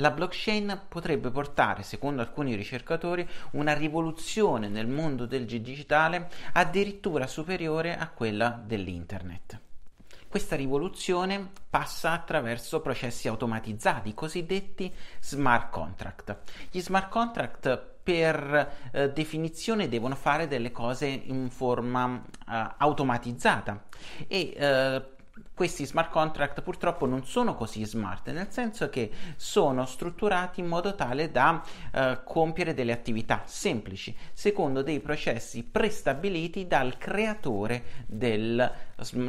La blockchain potrebbe portare, secondo alcuni ricercatori, una rivoluzione nel mondo del digitale addirittura superiore a quella dell'internet. Questa rivoluzione passa attraverso processi automatizzati, cosiddetti smart contract. Gli smart contract per eh, definizione devono fare delle cose in forma eh, automatizzata e eh, questi smart contract purtroppo non sono così smart, nel senso che sono strutturati in modo tale da eh, compiere delle attività semplici, secondo dei processi prestabiliti dal creatore del,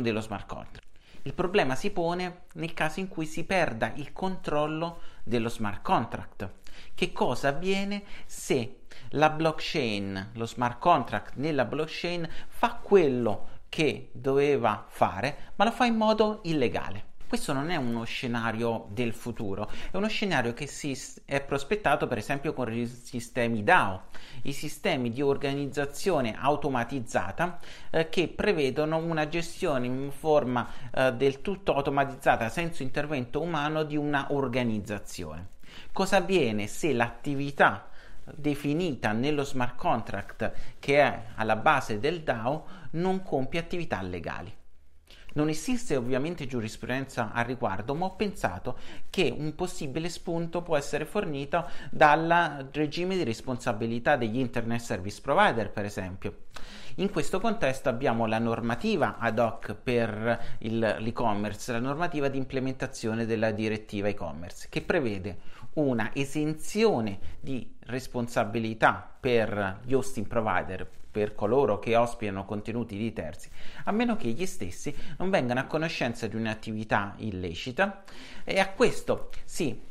dello smart contract. Il problema si pone nel caso in cui si perda il controllo dello smart contract. Che cosa avviene se la blockchain, lo smart contract nella blockchain fa quello che doveva fare, ma lo fa in modo illegale? Questo non è uno scenario del futuro, è uno scenario che si è prospettato per esempio con i sistemi DAO, i sistemi di organizzazione automatizzata eh, che prevedono una gestione in forma eh, del tutto automatizzata senza intervento umano di una organizzazione. Cosa avviene se l'attività definita nello smart contract che è alla base del DAO non compie attività legali? Non esiste ovviamente giurisprudenza al riguardo, ma ho pensato che un possibile spunto può essere fornito dal regime di responsabilità degli Internet Service Provider, per esempio. In questo contesto abbiamo la normativa ad hoc per il, l'e-commerce, la normativa di implementazione della direttiva e-commerce, che prevede una esenzione di responsabilità per gli hosting provider per coloro che ospitano contenuti di terzi, a meno che gli stessi non vengano a conoscenza di un'attività illecita e a questo si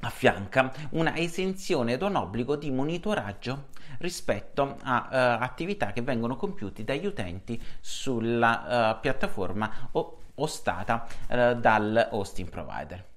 affianca una esenzione ed un obbligo di monitoraggio rispetto a uh, attività che vengono compiute dagli utenti sulla uh, piattaforma o- ostata uh, dal hosting provider.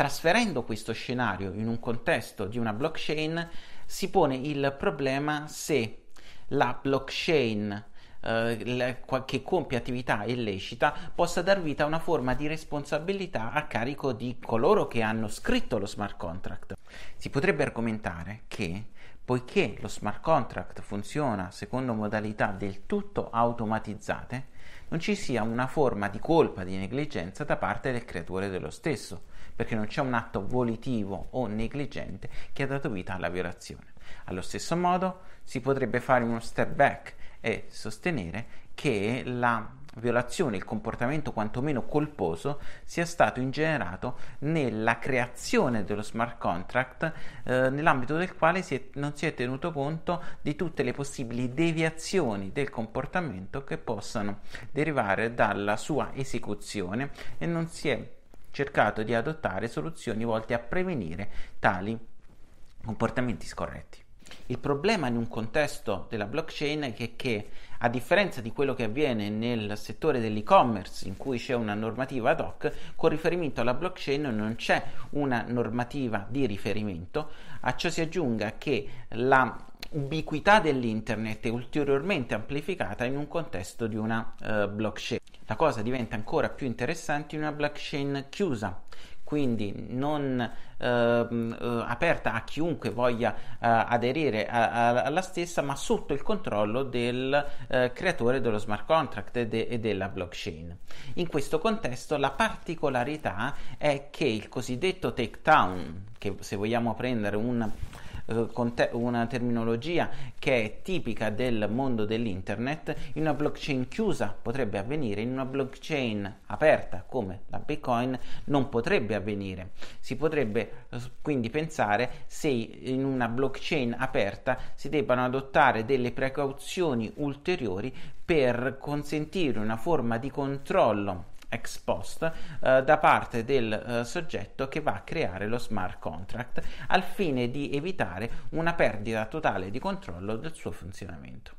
Trasferendo questo scenario in un contesto di una blockchain si pone il problema se la blockchain eh, che compie attività illecita possa dar vita a una forma di responsabilità a carico di coloro che hanno scritto lo smart contract. Si potrebbe argomentare che poiché lo smart contract funziona secondo modalità del tutto automatizzate, non ci sia una forma di colpa, di negligenza da parte del creatore dello stesso, perché non c'è un atto volitivo o negligente che ha dato vita alla violazione. Allo stesso modo si potrebbe fare uno step back e sostenere che la violazione, il comportamento quantomeno colposo sia stato ingenerato nella creazione dello smart contract eh, nell'ambito del quale si è, non si è tenuto conto di tutte le possibili deviazioni del comportamento che possano derivare dalla sua esecuzione e non si è cercato di adottare soluzioni volte a prevenire tali comportamenti scorretti. Il problema in un contesto della blockchain è che, a differenza di quello che avviene nel settore dell'e-commerce, in cui c'è una normativa ad hoc, con riferimento alla blockchain non c'è una normativa di riferimento. A ciò si aggiunga che la ubiquità dell'internet è ulteriormente amplificata in un contesto di una uh, blockchain. La cosa diventa ancora più interessante in una blockchain chiusa, quindi non eh, eh, aperta a chiunque voglia eh, aderire a, a, alla stessa, ma sotto il controllo del eh, creatore dello smart contract e, de, e della blockchain. In questo contesto la particolarità è che il cosiddetto takedown, che se vogliamo prendere un una terminologia che è tipica del mondo dell'internet, in una blockchain chiusa potrebbe avvenire, in una blockchain aperta come la Bitcoin non potrebbe avvenire. Si potrebbe eh, quindi pensare se in una blockchain aperta si debbano adottare delle precauzioni ulteriori per consentire una forma di controllo ex post eh, da parte del eh, soggetto che va a creare lo smart contract al fine di evitare una perdita totale di controllo del suo funzionamento.